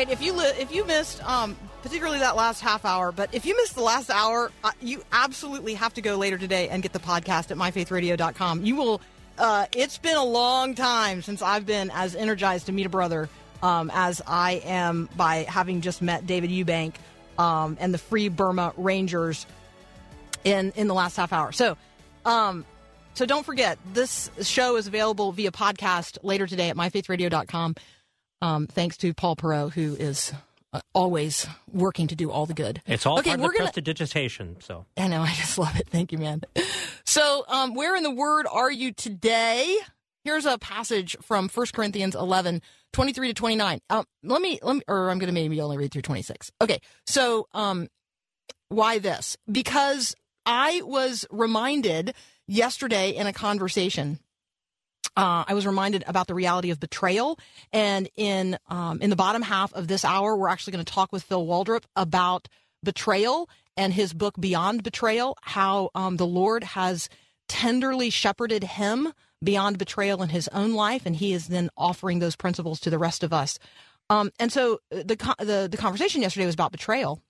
Right, if you li- if you missed um, particularly that last half hour, but if you missed the last hour, uh, you absolutely have to go later today and get the podcast at myfaithradio.com. You will. Uh, it's been a long time since I've been as energized to meet a brother um, as I am by having just met David Eubank um, and the Free Burma Rangers in in the last half hour. So, um, so don't forget this show is available via podcast later today at myfaithradio.com. Um, thanks to Paul Perot, who is uh, always working to do all the good. It's all okay. part of We're the gonna. prestidigitation. So I know. I just love it. Thank you, man. So, um, where in the Word are you today? Here's a passage from 1 Corinthians 11, 23 to 29. Um, let me, let me, or I'm going to maybe only read through 26. Okay. So, um, why this? Because I was reminded yesterday in a conversation. Uh, I was reminded about the reality of betrayal, and in um, in the bottom half of this hour, we're actually going to talk with Phil Waldrep about betrayal and his book Beyond Betrayal. How um, the Lord has tenderly shepherded him beyond betrayal in his own life, and he is then offering those principles to the rest of us. Um, and so uh, the, the the conversation yesterday was about betrayal,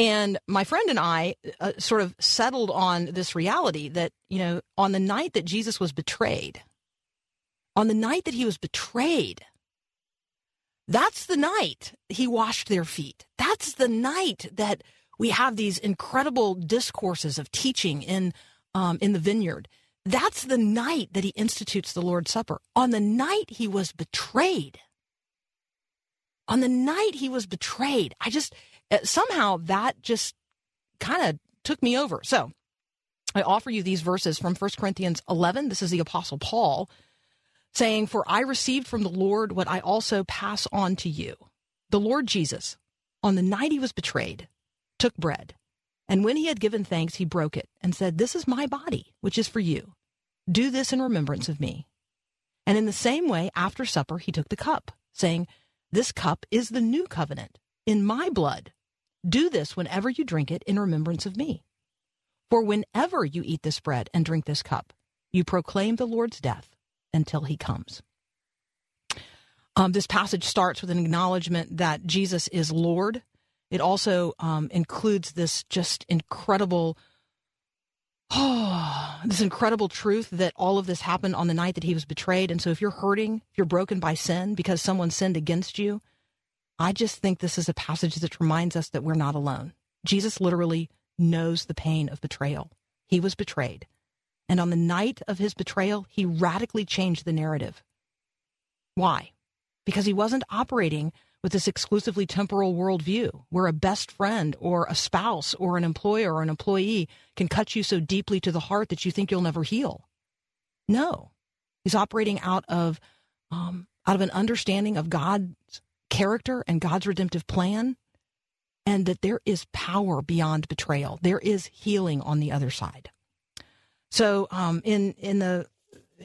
and my friend and I uh, sort of settled on this reality that, you know, on the night that Jesus was betrayed, on the night that he was betrayed, that's the night he washed their feet. That's the night that we have these incredible discourses of teaching in, um, in the vineyard. That's the night that he institutes the Lord's Supper. On the night he was betrayed, on the night he was betrayed, I just, Uh, somehow that just kind of took me over. So I offer you these verses from 1 Corinthians 11. This is the Apostle Paul saying, For I received from the Lord what I also pass on to you. The Lord Jesus, on the night he was betrayed, took bread. And when he had given thanks, he broke it and said, This is my body, which is for you. Do this in remembrance of me. And in the same way, after supper, he took the cup, saying, This cup is the new covenant in my blood. Do this whenever you drink it in remembrance of me. For whenever you eat this bread and drink this cup, you proclaim the Lord's death until he comes. Um, this passage starts with an acknowledgement that Jesus is Lord. It also um, includes this just incredible, oh, this incredible truth that all of this happened on the night that he was betrayed. And so, if you're hurting, if you're broken by sin because someone sinned against you, I just think this is a passage that reminds us that we're not alone. Jesus literally knows the pain of betrayal. He was betrayed. And on the night of his betrayal, he radically changed the narrative. Why? Because he wasn't operating with this exclusively temporal worldview where a best friend or a spouse or an employer or an employee can cut you so deeply to the heart that you think you'll never heal. No, he's operating out of um, out of an understanding of God's character and God's redemptive plan, and that there is power beyond betrayal. There is healing on the other side. So, um, in in the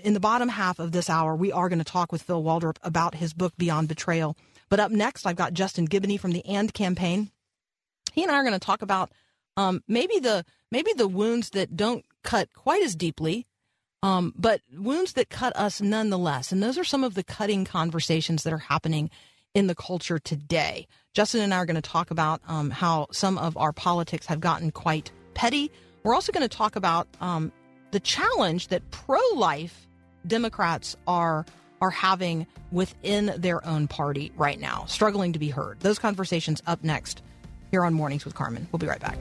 in the bottom half of this hour, we are going to talk with Phil Waldrep about his book Beyond Betrayal. But up next, I've got Justin Giboney from the And campaign. He and I are going to talk about um, maybe the maybe the wounds that don't cut quite as deeply, um, but wounds that cut us nonetheless. And those are some of the cutting conversations that are happening in the culture today. Justin and I are going to talk about um, how some of our politics have gotten quite petty. We're also going to talk about um, the challenge that pro-life Democrats are are having within their own party right now, struggling to be heard. Those conversations up next here on Mornings with Carmen. We'll be right back.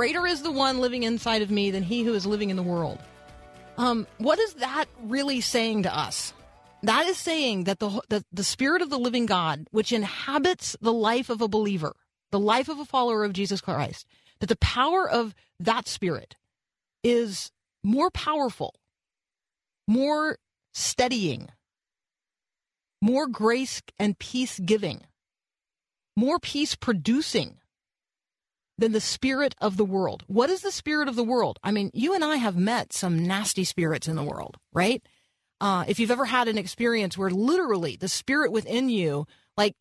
Greater is the one living inside of me than he who is living in the world. Um, what is that really saying to us? That is saying that the, the the spirit of the living God, which inhabits the life of a believer, the life of a follower of Jesus Christ, that the power of that spirit is more powerful, more steadying, more grace and peace giving, more peace producing than the spirit of the world. What is the spirit of the world? I mean, you and I have met some nasty spirits in the world, right? Uh, if you've ever had an experience where literally the spirit within you, like,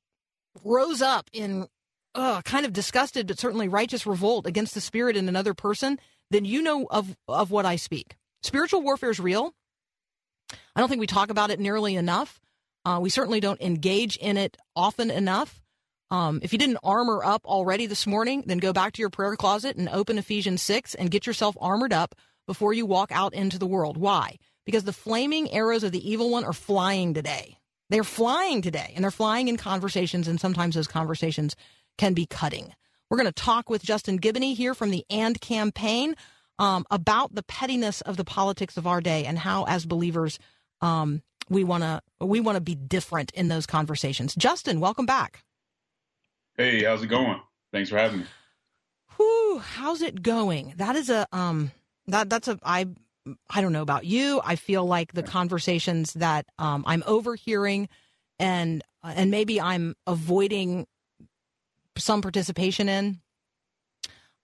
rose up in uh, kind of disgusted but certainly righteous revolt against the spirit in another person, then you know of of what I speak. Spiritual warfare is real. I don't think we talk about it nearly enough. Uh, we certainly don't engage in it often enough. Um, if you didn't armor up already this morning, then go back to your prayer closet and open Ephesians 6 and get yourself armored up before you walk out into the world. Why? Because the flaming arrows of the evil one are flying today. They're flying today, and they're flying in conversations, and sometimes those conversations can be cutting. We're going to talk with Justin Giboney here from the AND campaign um, about the pettiness of the politics of our day and how, as believers, um, we want to we want to be different in those conversations. Justin, welcome back. Hey, how's it going? Thanks for having me. Whew, how's it going? That is a um that that's a I I don't know about you. I feel like the conversations that um I'm overhearing and and maybe I'm avoiding some participation in.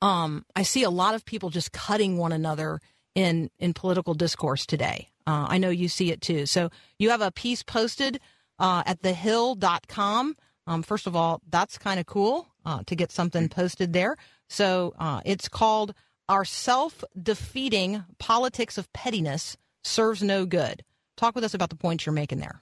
Um, I see a lot of people just cutting one another in in political discourse today. Uh, I know you see it too. So you have a piece posted uh, at thehill.com. Um, first of all, that's kind of cool uh, to get something posted there. So uh, it's called Our Self Defeating Politics of Pettiness Serves No Good. Talk with us about the points you're making there.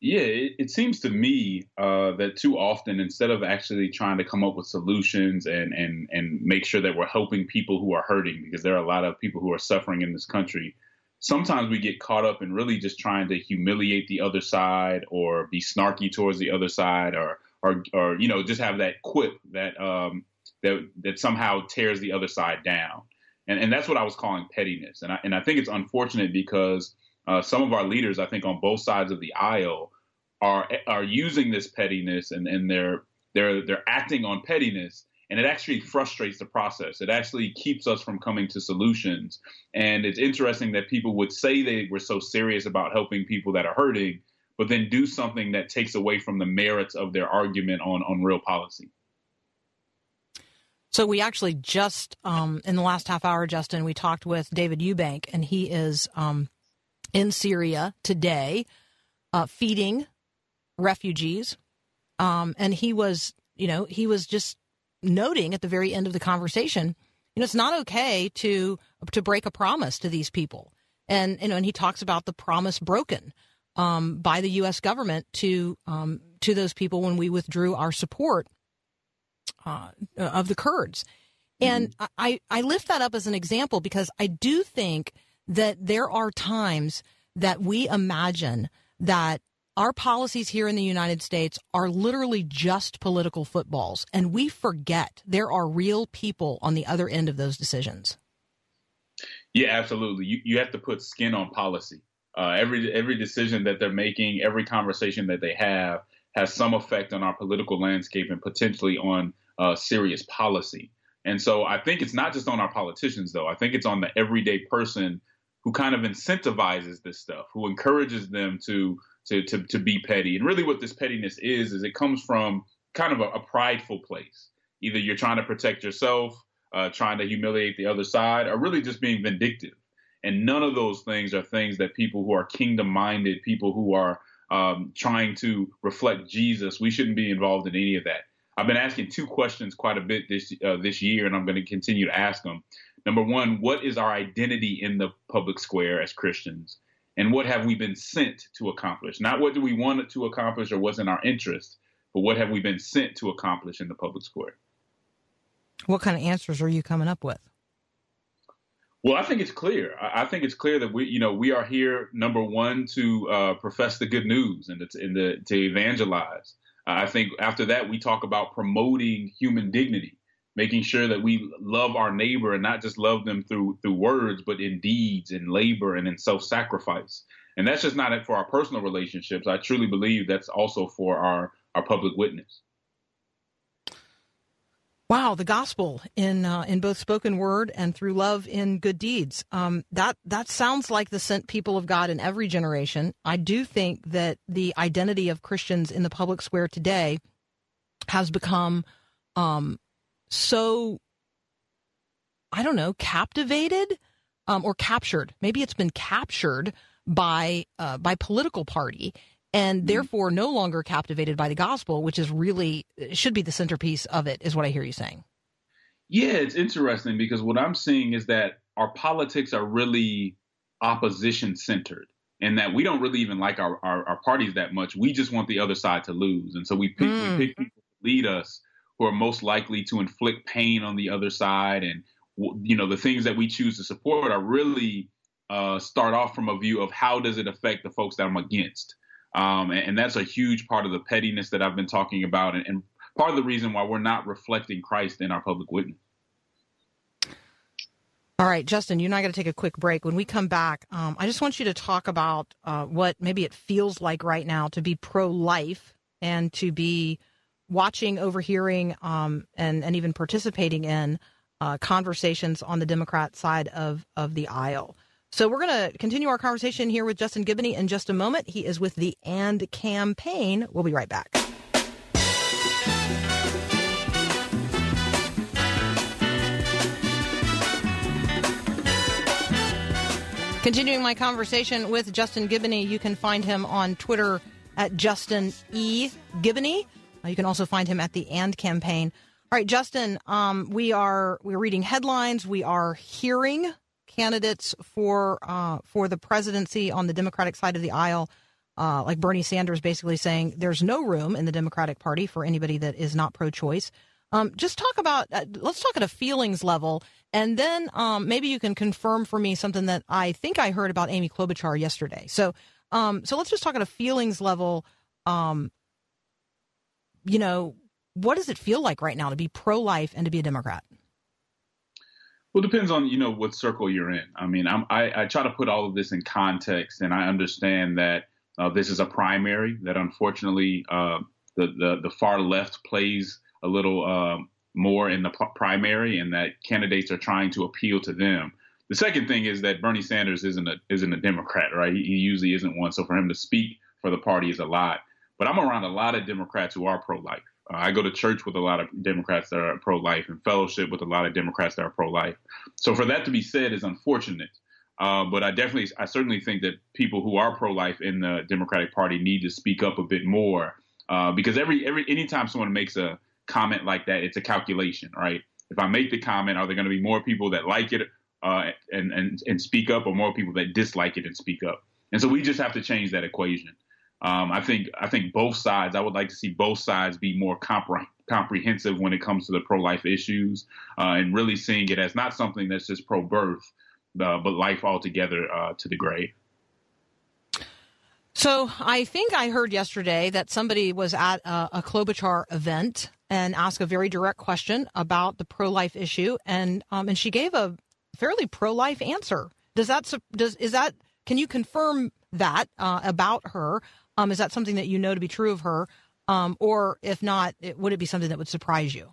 Yeah, it, it seems to me uh, that too often, instead of actually trying to come up with solutions and, and, and make sure that we're helping people who are hurting, because there are a lot of people who are suffering in this country, sometimes we get caught up in really just trying to humiliate the other side or be snarky towards the other side or or or you know just have that quip that um that that somehow tears the other side down. And and that's what I was calling pettiness. And I and I think it's unfortunate because uh, some of our leaders, I think, on both sides of the aisle, are are using this pettiness and, and they're they're they're acting on pettiness, and it actually frustrates the process. It actually keeps us from coming to solutions. And it's interesting that people would say they were so serious about helping people that are hurting, but then do something that takes away from the merits of their argument on on real policy. So we actually just um, in the last half hour, Justin, we talked with David Eubank, and he is um, in Syria today, uh, feeding refugees, um, and he was, you know, he was just noting at the very end of the conversation, you know, it's not okay to to break a promise to these people, and you know, and he talks about the promise broken um, by the U.S. government to um, to those people when we withdrew our support uh, of the Kurds. And I, I lift that up as an example because I do think that there are times that we imagine that our policies here in the United States are literally just political footballs, and we forget there are real people on the other end of those decisions. Yeah, absolutely. You you have to put skin on policy. Uh, every every decision that they're making, every conversation that they have, has some effect on our political landscape and potentially on uh, serious policy. And so I think it's not just on our politicians, though. I think it's on the everyday person who kind of incentivizes this stuff, who encourages them to to to, to be petty. And really, what this pettiness is is it comes from kind of a, a prideful place. Either you're trying to protect yourself, uh, trying to humiliate the other side, or really just being vindictive. And none of those things are things that people who are kingdom minded, people who are um, trying to reflect Jesus, we shouldn't be involved in any of that. I've been asking two questions quite a bit this uh, this year, and I'm going to continue to ask them. Number one, what is our identity in the public square as Christians? And what have we been sent to accomplish? Not what do we want to accomplish or what's in our interest, but what have we been sent to accomplish in the public square? What kind of answers are you coming up with? Well, I think it's clear. I think it's clear that we, you know, we are here number one to uh, profess the good news and to, and to, to evangelize. Uh, I think after that we talk about promoting human dignity. Making sure that we love our neighbor and not just love them through through words, but in deeds, in labor, and in self-sacrifice. And that's just not it for our personal relationships. I truly believe that's also for our our public witness. Wow, the gospel in uh, in both spoken word and through love in good deeds. Um, that that sounds like the sent people of God in every generation. I do think that the identity of Christians in the public square today has become um, so I don't know captivated um, or captured. Maybe it's been captured by uh, by political party and mm-hmm. therefore no longer captivated by the gospel, which is really should be the centerpiece of it, is what I hear you saying. Yeah, it's interesting because what I'm seeing is that our politics are really opposition centered and that we don't really even like our, our, our, parties that much. We just want the other side to lose. And so we pick, mm. we pick people to lead us who are most likely to inflict pain on the other side. And, you know, the things that we choose to support are really uh, start off from a view of how does it affect the folks that I'm against. Um, and, and, that's a huge part of the pettiness that I've been talking about, and, and part of the reason why we're not reflecting Christ in our public witness. All right, Justin, you and I got to take a quick break. When we come back, um, I just want you to talk about uh, what maybe it feels like right now to be pro life and to be watching, overhearing, um, and, and even participating in uh, conversations on the Democrat side of, of the aisle. So we're going to continue our conversation here with Justin Giboney in just a moment. He is with the AND campaign. We'll be right back. Continuing my conversation with Justin Giboney, you can find him on Twitter at Justin E. Giboney. Uh, you can also find him at the AND campaign. All right, Justin, um, we are we're reading headlines. We are hearing candidates for uh, for the presidency on the Democratic side of the aisle, uh, like Bernie Sanders, basically saying there's no room in the Democratic Party for anybody that is not pro-choice. Um, just talk about uh, let's talk at a feelings level, and then um, maybe you can confirm for me something that I think I heard about Amy Klobuchar yesterday. So, um, so let's just talk at a feelings level. Um, you know, what does it feel like right now to be pro-life and to be a Democrat? Well, it depends on you know what circle you're in. I mean, I'm, I, I try to put all of this in context, and I understand that uh, this is a primary. That unfortunately, uh, the, the the far left plays a little uh, more in the p- primary, and that candidates are trying to appeal to them. The second thing is that Bernie Sanders isn't a isn't a Democrat, right? He, he usually isn't one. So for him to speak for the party is a lot. But I'm around a lot of Democrats who are pro-life. Uh, I go to church with a lot of Democrats that are pro life and fellowship with a lot of Democrats that are pro life. So for that to be said is unfortunate. Uh, but I definitely, I certainly think that people who are pro life in the Democratic Party need to speak up a bit more uh, because every, every, anytime someone makes a comment like that, it's a calculation, right? If I make the comment, are there going to be more people that like it uh, and, and, and speak up or more people that dislike it and speak up? And so we just have to change that equation. Um, I think I think both sides. I would like to see both sides be more compre- comprehensive when it comes to the pro-life issues, uh, and really seeing it as not something that's just pro-birth, uh, but life altogether uh, to the grave. So I think I heard yesterday that somebody was at a, a Klobuchar event and asked a very direct question about the pro-life issue, and um, and she gave a fairly pro-life answer. Does that does is that can you confirm that uh, about her? Um, is that something that you know to be true of her? Um, or if not, it, would it be something that would surprise you?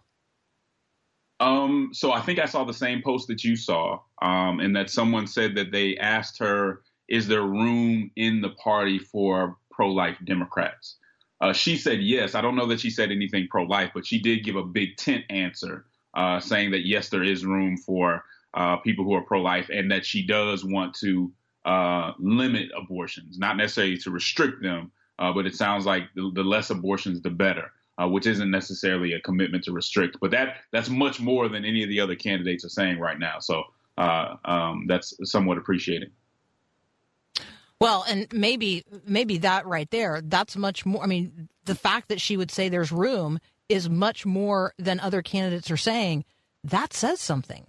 Um, so I think I saw the same post that you saw, um, and that someone said that they asked her, "Is there room in the party for pro-life Democrats?" Uh, she said yes. I don't know that she said anything pro-life, but she did give a big tent answer, uh, saying that yes, there is room for uh, people who are pro-life, and that she does want to uh, limit abortions, not necessarily to restrict them, uh, but it sounds like the, the less abortions, the better. Uh, which isn't necessarily a commitment to restrict, but that that's much more than any of the other candidates are saying right now. So uh, um, that's somewhat appreciated. Well, and maybe maybe that right there, that's much more. I mean, the fact that she would say there's room is much more than other candidates are saying. That says something.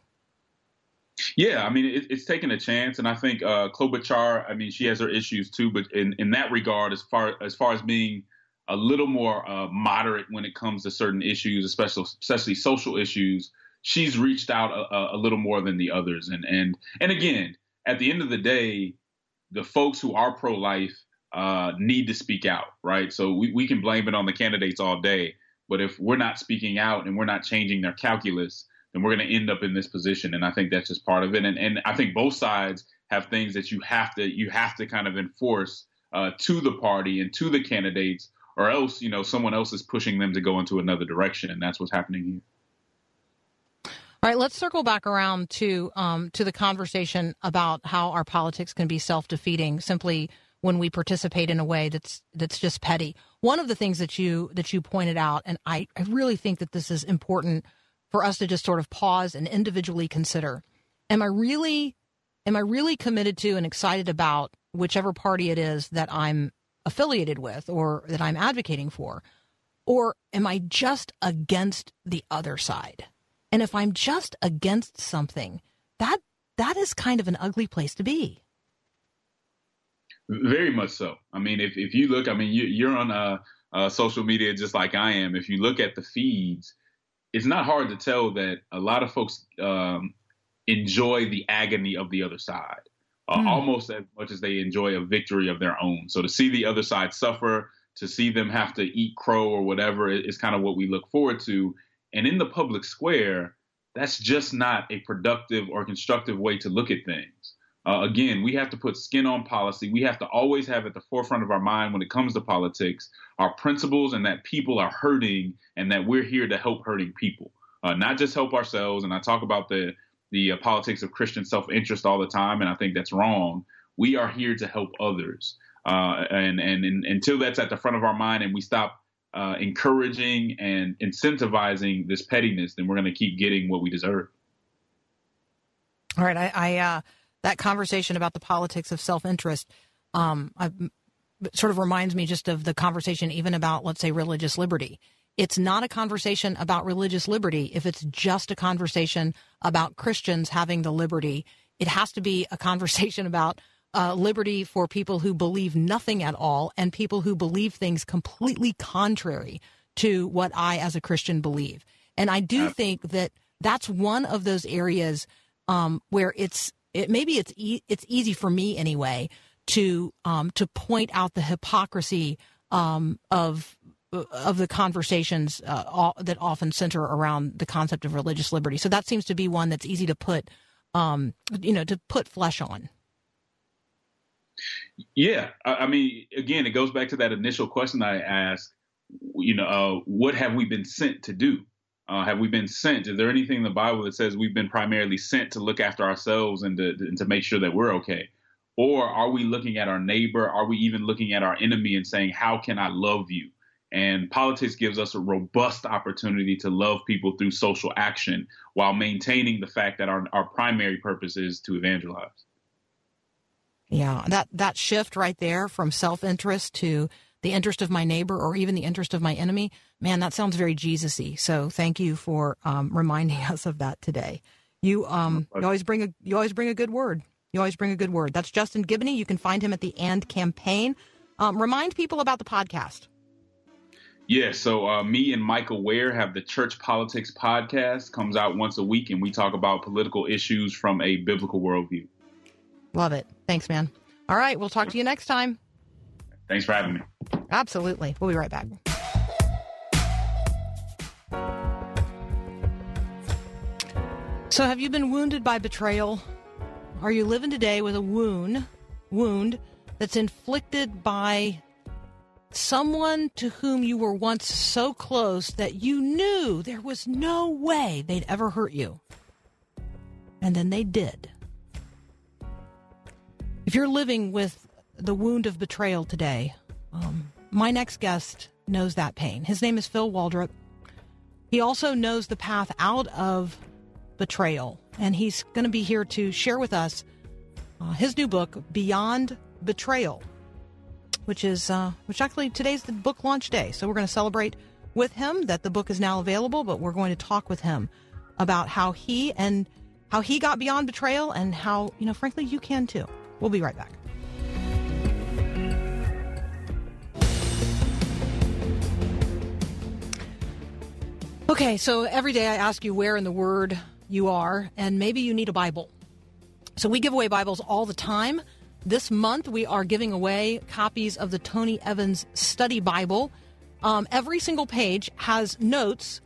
Yeah, I mean, it, it's taking a chance, and I think uh, Klobuchar. I mean, she has her issues too, but in, in that regard, as far as far as being a little more uh, moderate when it comes to certain issues, especially especially social issues. She's reached out a, a little more than the others, and and and again, at the end of the day, the folks who are pro life uh, need to speak out, right? So we, we can blame it on the candidates all day, but if we're not speaking out and we're not changing their calculus, then we're going to end up in this position. And I think that's just part of it. And and I think both sides have things that you have to you have to kind of enforce uh, to the party and to the candidates, or else you know someone else is pushing them to go into another direction, and that's what's happening here. All right, let's circle back around to um, to the conversation about how our politics can be self defeating simply when we participate in a way that's that's just petty. One of the things that you that you pointed out, and I, I really think that this is important for us to just sort of pause and individually consider: Am I really am I really committed to and excited about whichever party it is that I'm affiliated with or that I'm advocating for, or am I just against the other side? And if I'm just against something, that that is kind of an ugly place to be. Very much so. I mean, if, if you look, I mean, you, you're on uh, uh, social media just like I am. If you look at the feeds, it's not hard to tell that a lot of folks um, enjoy the agony of the other side, uh, mm. almost as much as they enjoy a victory of their own. So to see the other side suffer, to see them have to eat crow or whatever is kind of what we look forward to. And in the public square, that's just not a productive or constructive way to look at things. Uh, again, we have to put skin on policy. We have to always have at the forefront of our mind when it comes to politics our principles and that people are hurting and that we're here to help hurting people, uh, not just help ourselves. And I talk about the the uh, politics of Christian self interest all the time, and I think that's wrong. We are here to help others, uh, and, and, and until that's at the front of our mind, and we stop uh, encouraging and incentivizing this pettiness, then we're going to keep getting what we deserve. All right, I, I uh, that conversation about the politics of self interest, um, sort of reminds me just of the conversation even about let's say religious liberty. It's not a conversation about religious liberty if it's just a conversation about Christians having the liberty. It has to be a conversation about uh, liberty for people who believe nothing at all and people who believe things completely contrary to what I, as a Christian, believe. And I do think that that's one of those areas um, where it's it, maybe it's e- it's easy for me anyway to um, to point out the hypocrisy um, of of the conversations uh, all, that often center around the concept of religious liberty. So that seems to be one that's easy to put um, you know to put flesh on. Yeah, I, I, mean, again, it goes back to that initial question I asked. You know, uh, what have we been sent to do? Uh, have we been sent? Is there anything in the Bible that says we've been primarily sent to look after ourselves and to, and to make sure that we're okay? Or are we looking at our neighbor? Are we even looking at our enemy and saying, "How can I love you?" And politics gives us a robust opportunity to love people through social action while maintaining the fact that our, our primary purpose is to evangelize. Yeah, that that shift right there from self-interest to the interest of my neighbor or even the interest of my enemy, man, that sounds very Jesusy. So thank you for um, reminding us of that today. You um you always bring a you always bring a good word. You always bring a good word. That's Justin Giboney. You can find him at the And Campaign. Um, remind people about the podcast. Yeah, so uh, me and Michael Wear have the Church Politics podcast. Comes out once a week, and we talk about political issues from a biblical worldview. Love it. Thanks, man. All right. We'll talk to you next time. Thanks for having me. Absolutely. We'll be right back. So, have you been wounded by betrayal? Are you living today with a wound, wound that's inflicted by someone to whom you were once so close that you knew there was no way they'd ever hurt you? And then they did. If you're living with the wound of betrayal today, um, my next guest knows that pain. His name is Phil Waldrep. He also knows the path out of betrayal, and he's going to be here to share with us uh, his new book, Beyond Betrayal, which is uh, which actually today's the book launch day. So we're going to celebrate with him that the book is now available, but we're going to talk with him about how he and how he got beyond betrayal and how you know, frankly, you can too. We'll be right back. Okay, so every day I ask you where in the Word you are, and maybe you need a Bible. So we give away Bibles all the time. This month we are giving away copies of the Tony Evans Study Bible. Um, every single page has notes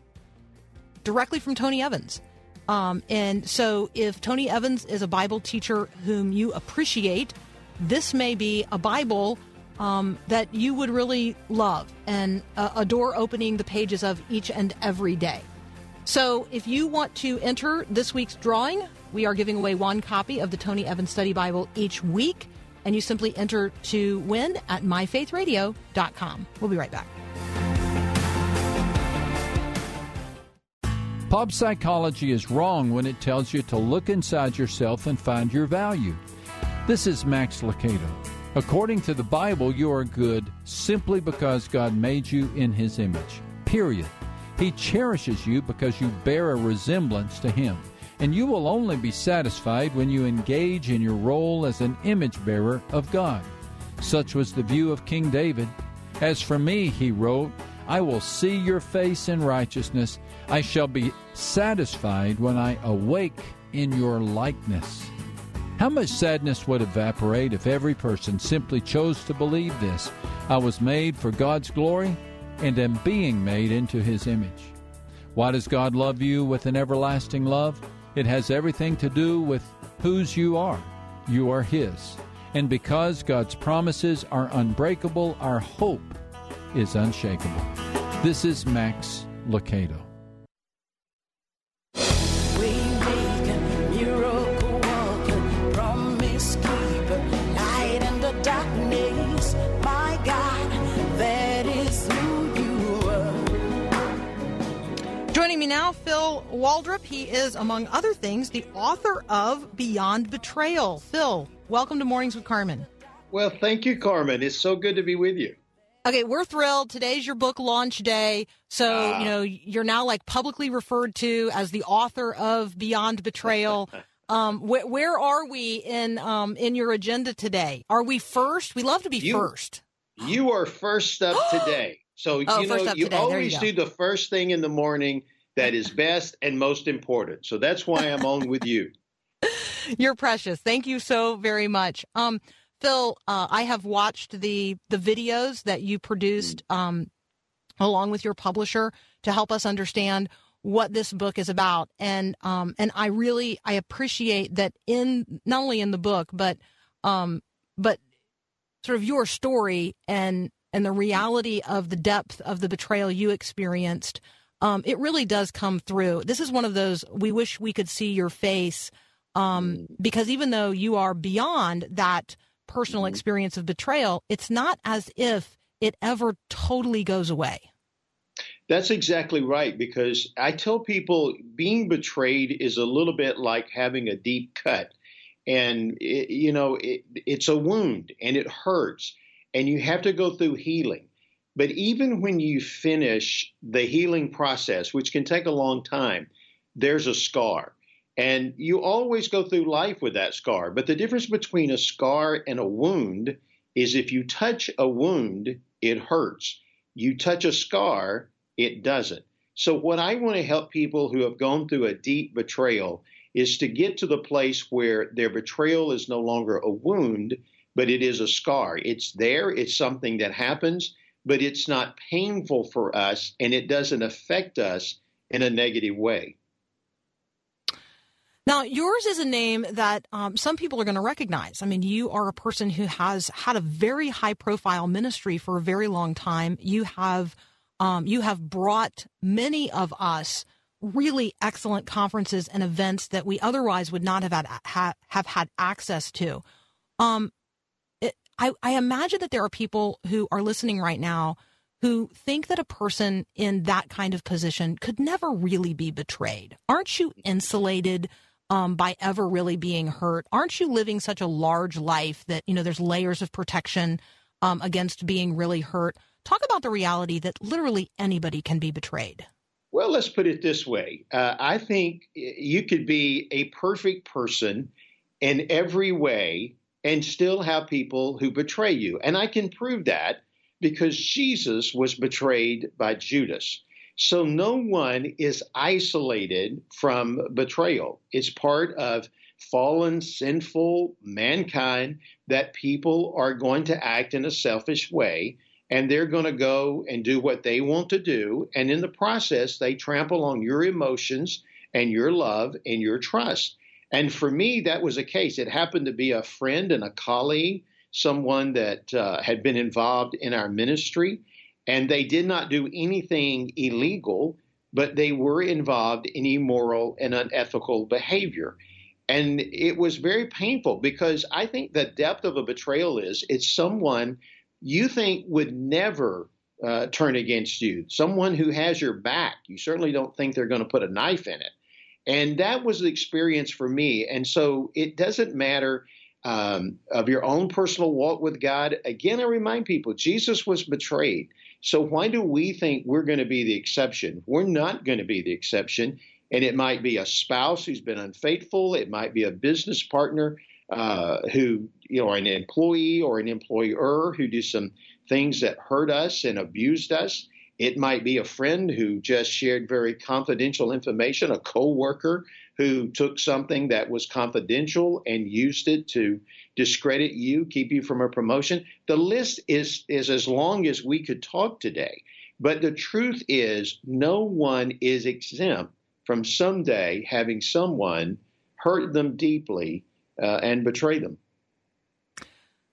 directly from Tony Evans. Um, and so if Tony Evans is a Bible teacher whom you appreciate, this may be a Bible um, that you would really love and uh, adore opening the pages of each and every day. So if you want to enter this week's drawing, we are giving away one copy of the Tony Evans Study Bible each week, and you simply enter to win at myfaithradio.com. We'll be right back. Pop psychology is wrong when it tells you to look inside yourself and find your value. This is Max Lucado. According to the Bible, you are good simply because God made you in His image. Period. He cherishes you because you bear a resemblance to Him. And you will only be satisfied when you engage in your role as an image bearer of God. Such was the view of King David. As for me, he wrote, I will see your face in righteousness. I shall be satisfied when I awake in your likeness. How much sadness would evaporate if every person simply chose to believe this? I was made for God's glory and am being made into his image. Why does God love you with an everlasting love? It has everything to do with whose you are. You are his. And because God's promises are unbreakable, our hope is unshakable. This is Max Lucado. Phil Waldrep. He is, among other things, the author of Beyond Betrayal. Phil, welcome to Mornings with Carmen. Well, thank you, Carmen. It's so good to be with you. Okay, we're thrilled. Today's your book launch day. So, Ah. you know, you're now like publicly referred to as the author of Beyond Betrayal. um, wh- where are we in um, in your agenda today? Are we first? We love to be You- first. You are first up today. So, Oh, you know, you today. There you always do the first thing in the morning that is best and most important. So that's why I'm on with you. You're precious. Thank you so very much. Um, Phil, uh, I have watched the the videos that you produced um, along with your publisher to help us understand what this book is about, and um, and I really I appreciate that in not only in the book but um, but sort of your story and and the reality of the depth of the betrayal you experienced. Um, it really does come through. This is one of those we wish we could see your face um, because even though you are beyond that personal experience of betrayal, it's not as if it ever totally goes away. That's exactly right. Because I tell people being betrayed is a little bit like having a deep cut. And, it, you know, it, it's a wound and it hurts. And you have to go through healing. But even when you finish the healing process, which can take a long time, there's a scar. And you always go through life with that scar. But the difference between a scar and a wound is if you touch a wound, it hurts. You touch a scar, it doesn't. So, what I want to help people who have gone through a deep betrayal is to get to the place where their betrayal is no longer a wound, but it is a scar. It's there, it's something that happens, but it's not painful for us and it doesn't affect us in a negative way. Now, yours is a name that um, some people are going to recognize. I mean, you are a person who has had a very high profile ministry for a very long time. You have um, you have brought many of us really excellent conferences and events that we otherwise would not have had ha, have had access to. Um, I, I imagine that there are people who are listening right now who think that a person in that kind of position could never really be betrayed. Aren't you insulated um, by ever really being hurt? Aren't you living such a large life that you know there's layers of protection um, against being really hurt? Talk about the reality that literally anybody can be betrayed. Well, let's put it this way. Uh, I think you could be a perfect person in every way and still have people who betray you. And I can prove that because Jesus was betrayed by Judas. So no one is isolated from betrayal. It's part of fallen, sinful mankind that people are going to act in a selfish way and they're going to go and do what they want to do. And in the process, they trample on your emotions and your love and your trust. And for me, that was a case. It happened to be a friend and a colleague, someone that uh, had been involved in our ministry, and they did not do anything illegal, but they were involved in immoral and unethical behavior. And it was very painful because I think the depth of a betrayal is it's someone you think would never uh, turn against you, someone who has your back. You certainly don't think they're going to put a knife in it. And that was the experience for me. And so it doesn't matter um, of your own personal walk with God. Again, I remind people Jesus was betrayed. So why do we think we're going to be the exception? We're not going to be the exception. And it might be a spouse who's been unfaithful, it might be a business partner uh, who, you know, an employee or an employer who do some things that hurt us and abused us. It might be a friend who just shared very confidential information, a coworker who took something that was confidential and used it to discredit you, keep you from a promotion. The list is is as long as we could talk today. But the truth is no one is exempt from someday having someone hurt them deeply uh, and betray them.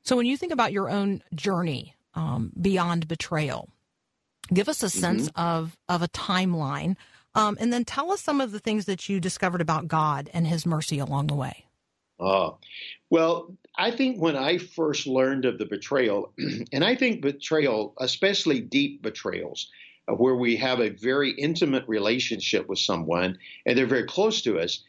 So, when you think about your own journey um, beyond betrayal, give us a sense mm-hmm. of of a timeline, um, and then tell us some of the things that you discovered about God and His mercy along the way. Oh, well, I think when I first learned of the betrayal, and I think betrayal, especially deep betrayals, uh, where we have a very intimate relationship with someone and they're very close to us,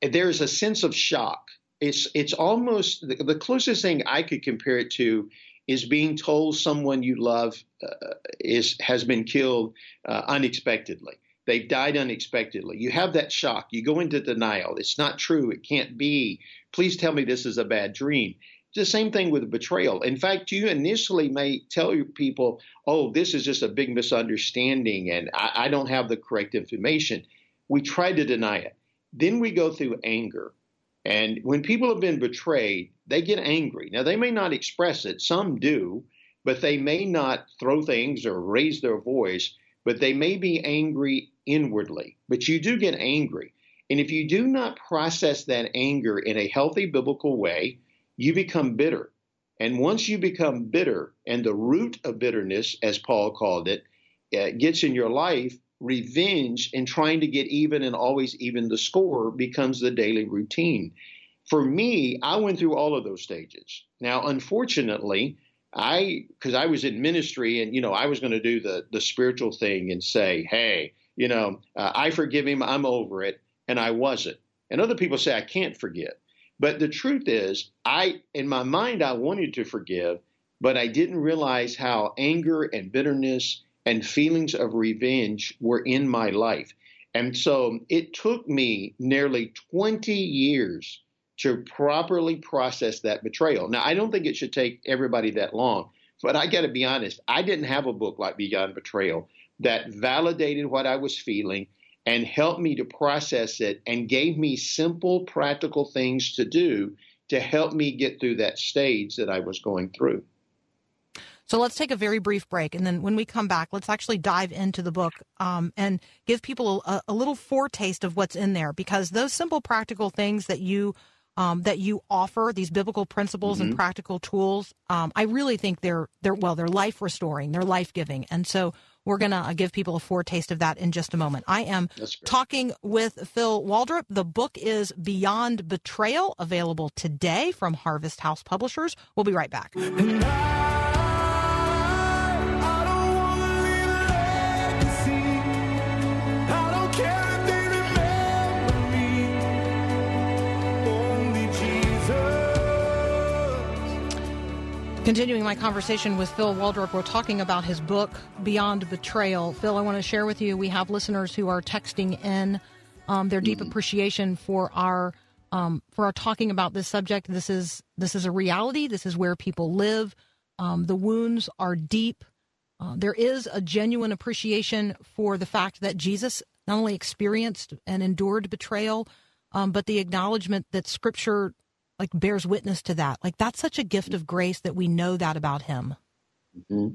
there's a sense of shock it's it's almost the, the, closest thing I could compare it to is being told someone you love uh, is has been killed uh, unexpectedly. They've died unexpectedly. You have that shock. You go into denial. It's not true. It can't be. Please tell me this is a bad dream. It's the same thing with betrayal. In fact, you initially may tell your people, "Oh, this is just a big misunderstanding, and I, I don't have the correct information." We try to deny it. Then we go through anger and when people have been betrayed, they get angry. Now, they may not express it, some do, but they may not throw things or raise their voice, but they may be angry inwardly. But you do get angry. And if you do not process that anger in a healthy biblical way, you become bitter. And once you become bitter, and the root of bitterness, as Paul called it, uh, gets in your life, revenge and trying to get even and always even the score becomes the daily routine. For me, I went through all of those stages. Now, unfortunately, I because I was in ministry and you know I was going to do the the spiritual thing and say, hey, you know, uh, I forgive him, I'm over it, and I wasn't. And other people say I can't forgive. But the truth is, I in my mind I wanted to forgive, but I didn't realize how anger and bitterness and feelings of revenge were in my life. And so it took me nearly 20 years to properly process that betrayal. Now, I don't think it should take everybody that long, but I got to be honest, I didn't have a book like Beyond Betrayal that validated what I was feeling and helped me to process it and gave me simple, practical things to do to help me get through that stage that I was going through. So let's take a very brief break. And then when we come back, let's actually dive into the book um, and give people a, a, little foretaste of what's in there because those simple, practical things that you. Um, that you offer these biblical principles mm-hmm. and practical tools, um, I really think they're they're well, they're life restoring, they're life giving, and so we're going to uh, give people a foretaste of that in just a moment. I am talking with Phil Waldrep. The book is Beyond Betrayal, available today from Harvest House Publishers. We'll be right back. Continuing my conversation with Phil Waldrep, we're talking about his book, Beyond Betrayal. Phil, I want to share with you, we have listeners who are texting in um, their deep mm-hmm. appreciation for our um, for our talking about this subject. This is this is a reality. This is where people live. Um, the wounds are deep. Uh, there is a genuine appreciation for the fact that Jesus not only experienced and endured betrayal, um, but the acknowledgement that Scripture like bears witness to that. Like that's such a gift of grace that we know that about him. Mm-hmm.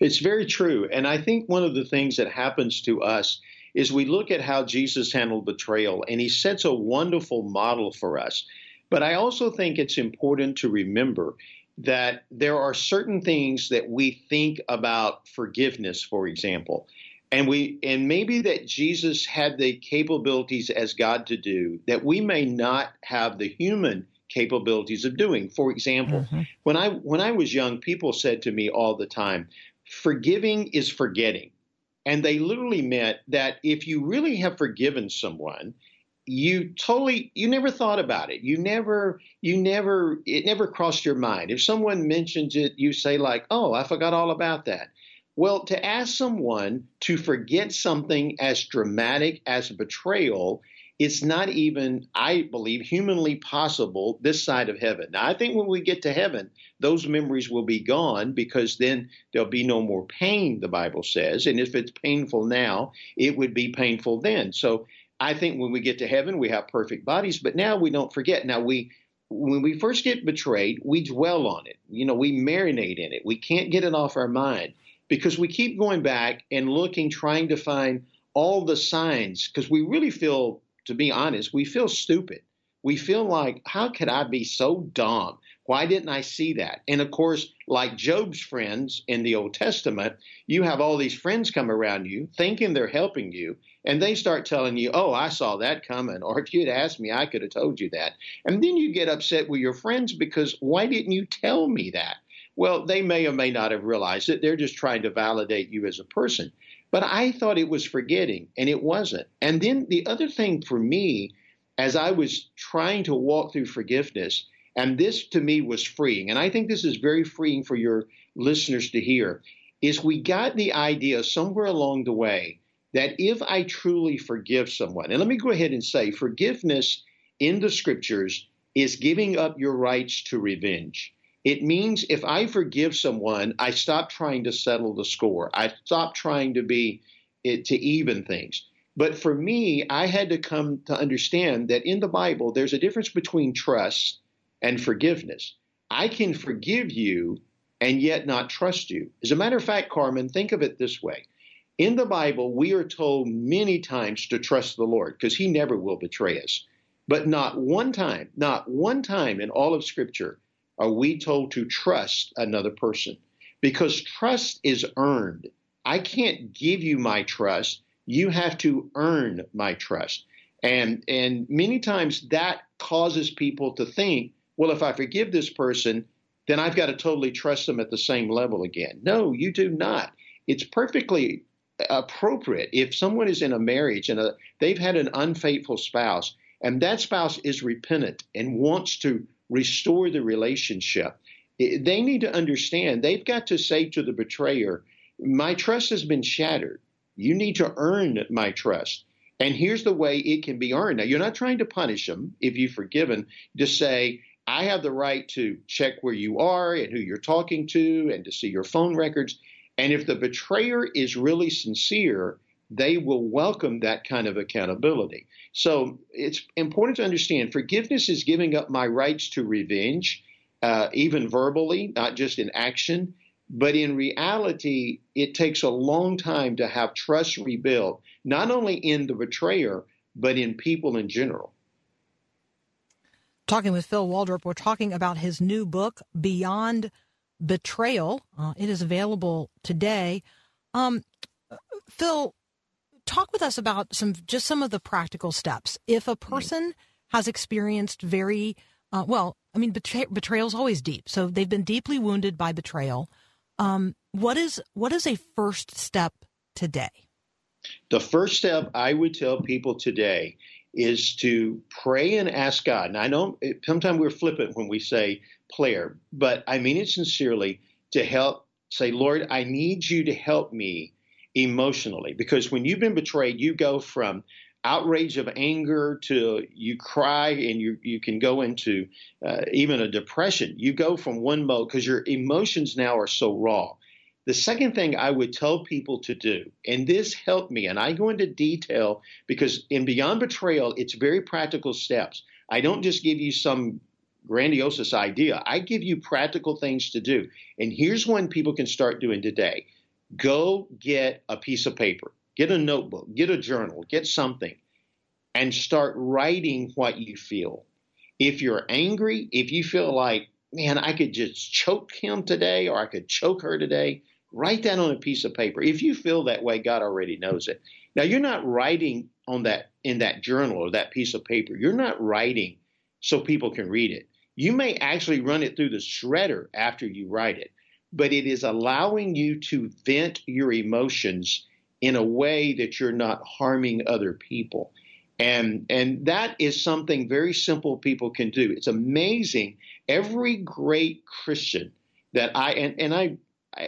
It's very true, and I think one of the things that happens to us is we look at how Jesus handled betrayal, and he sets a wonderful model for us. But I also think it's important to remember that there are certain things that we think about forgiveness, for example. And we and maybe that Jesus had the capabilities as God to do that we may not have the human capabilities of doing. For example, mm-hmm. when I when I was young, people said to me all the time, forgiving is forgetting. And they literally meant that if you really have forgiven someone, you totally you never thought about it. You never you never it never crossed your mind. If someone mentions it, you say like, "Oh, I forgot all about that." Well, to ask someone to forget something as dramatic as betrayal it's not even, I believe, humanly possible this side of heaven. Now, I think when we get to heaven, those memories will be gone because then there'll be no more pain, the Bible says. And if it's painful now, it would be painful then. So I think when we get to heaven, we have perfect bodies, but now we don't forget. Now, we, when we first get betrayed, we dwell on it. You know, we marinate in it. We can't get it off our mind because we keep going back and looking, trying to find all the signs because we really feel to be honest, we feel stupid. We feel like, how could I be so dumb? Why didn't I see that? And of course, like Job's friends in the Old Testament, you have all these friends come around you thinking they're helping you, and they start telling you, oh, I saw that coming. Or if you'd asked me, I could have told you that. And then you get upset with your friends because why didn't you tell me that? Well, they may or may not have realized it. They're just trying to validate you as a person. But I thought it was forgetting, and it wasn't. And then the other thing for me, as I was trying to walk through forgiveness, and this to me was freeing, and I think this is very freeing for your listeners to hear, is we got the idea somewhere along the way that if I truly forgive someone, and let me go ahead and say forgiveness in the scriptures is giving up your rights to revenge. It means if I forgive someone, I stop trying to settle the score. I stop trying to be it, to even things. But for me, I had to come to understand that in the Bible, there's a difference between trust and forgiveness. I can forgive you and yet not trust you. As a matter of fact, Carmen, think of it this way. In the Bible, we are told many times to trust the Lord because he never will betray us. But not one time, not one time in all of Scripture are we told to trust another person? Because trust is earned. I can't give you my trust. You have to earn my trust. And and many times that causes people to think, well, if I forgive this person, then I've got to totally trust them at the same level again. No, you do not. It's perfectly appropriate if someone is in a marriage and a, they've had an unfaithful spouse and that spouse is repentant and wants to restore the relationship. They need to understand they've got to say to the betrayer, My trust has been shattered. You need to earn my trust. And here's the way it can be earned. Now, you're not trying to punish them if you've forgiven, to say, I have the right to check where you are and who you're talking to and to see your phone records. And if the betrayer is really sincere, they will welcome that kind of accountability. So it's important to understand forgiveness is giving up my rights to revenge, uh, even verbally, not just in action. But in reality, it takes a long time to have trust rebuilt, not only in the betrayer, but in people in general. Talking with Phil Waldrep, we're talking about his new book, Beyond Betrayal. Uh, it is available today. Um, Phil, talk with us about some just some of the practical steps. If a person has experienced very uh, well, I mean, betrayal is always deep. So they've been deeply wounded by betrayal. Um, what is what is a first step today? The first step I would tell people today is to pray and ask God. And I know sometimes we're flippant when we say prayer, but I mean it sincerely to help say, Lord, I need you to help me emotionally because when you've been betrayed, you go from outrage of anger to you cry and you you can go into uh, even a depression. You go from one mode because your emotions now are so raw. The second thing I would tell people to do, and this helped me, and I go into detail because in Beyond Betrayal, it's very practical steps. I don't just give you some grandiose idea, I give you practical things to do. And here's one people can start doing today go get a piece of paper, get a notebook, get a journal, get something, and start writing what you feel. If you're angry, if you feel like, man, I could just choke him today or I could choke her today, Write that on a piece of paper. If you feel that way, God already knows it. Now you're not writing on that in that journal or that piece of paper. You're not writing so people can read it. You may actually run it through the shredder after you write it, but it is allowing you to vent your emotions in a way that you're not harming other people. And and that is something very simple people can do. It's amazing. Every great Christian that I and, and I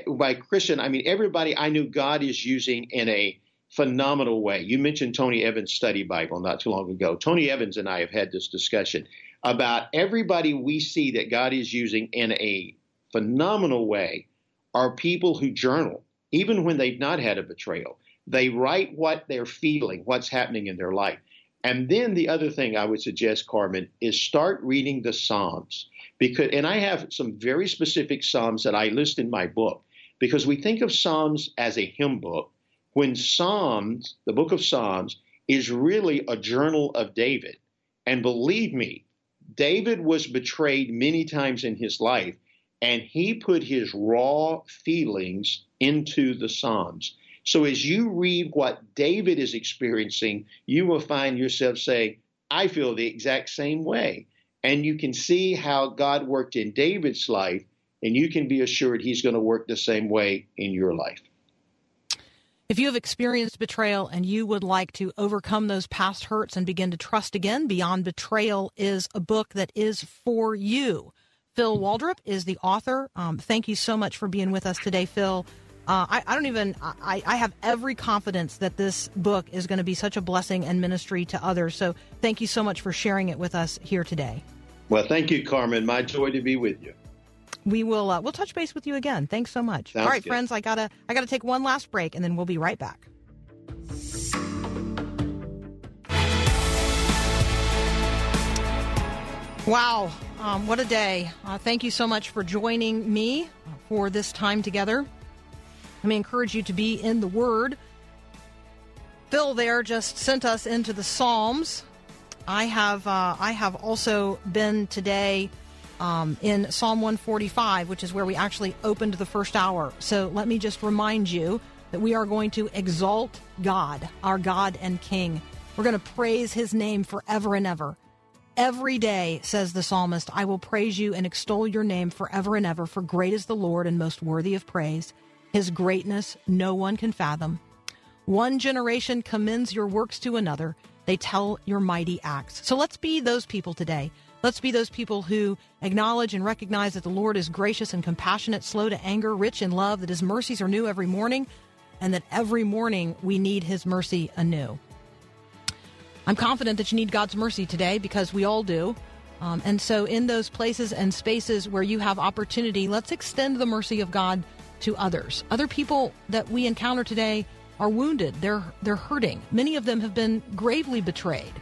by Christian, I mean everybody I knew God is using in a phenomenal way. You mentioned Tony Evans' study Bible not too long ago. Tony Evans and I have had this discussion about everybody we see that God is using in a phenomenal way are people who journal, even when they've not had a betrayal. They write what they're feeling, what's happening in their life. And then the other thing I would suggest, Carmen, is start reading the Psalms because and I have some very specific psalms that I list in my book because we think of psalms as a hymn book when psalms the book of psalms is really a journal of David and believe me David was betrayed many times in his life and he put his raw feelings into the psalms so as you read what David is experiencing you will find yourself saying I feel the exact same way and you can see how God worked in David's life, and you can be assured he's going to work the same way in your life. If you have experienced betrayal and you would like to overcome those past hurts and begin to trust again, Beyond Betrayal is a book that is for you. Phil Waldrep is the author. Um, thank you so much for being with us today, Phil. Uh, I, I, don't even, I, I have every confidence that this book is going to be such a blessing and ministry to others. So thank you so much for sharing it with us here today. Well, thank you, Carmen. My joy to be with you. We will uh, we'll touch base with you again. Thanks so much. Sounds All right, good. friends, I gotta I gotta take one last break and then we'll be right back. Wow, um, what a day. Uh, thank you so much for joining me for this time together. Let me encourage you to be in the Word. Phil there just sent us into the Psalms. I have uh, I have also been today um, in Psalm 145, which is where we actually opened the first hour. So let me just remind you that we are going to exalt God, our God and King. We're going to praise His name forever and ever. Every day, says the psalmist, I will praise you and extol your name forever and ever, for great is the Lord and most worthy of praise. His greatness no one can fathom. One generation commends your works to another. They tell your mighty acts. So let's be those people today. Let's be those people who acknowledge and recognize that the Lord is gracious and compassionate, slow to anger, rich in love, that his mercies are new every morning, and that every morning we need his mercy anew. I'm confident that you need God's mercy today because we all do. Um, and so, in those places and spaces where you have opportunity, let's extend the mercy of God to others. Other people that we encounter today are wounded. They're they're hurting. Many of them have been gravely betrayed.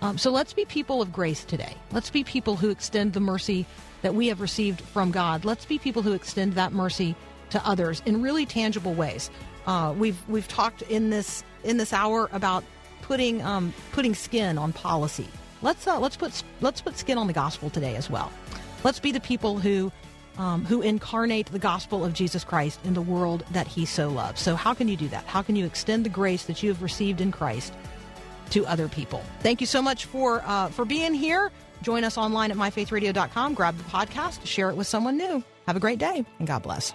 Um, so let's be people of grace today. Let's be people who extend the mercy that we have received from God. Let's be people who extend that mercy to others in really tangible ways. Uh, we've we've talked in this in this hour about putting um, putting skin on policy. Let's uh, let's put let's put skin on the gospel today as well. Let's be the people who um, who incarnate the gospel of Jesus Christ in the world that He so loves. So how can you do that? How can you extend the grace that you have received in Christ to other people? Thank you so much for uh, for being here. Join us online at myfaithradio.com. Grab the podcast, share it with someone new. Have a great day, and God bless.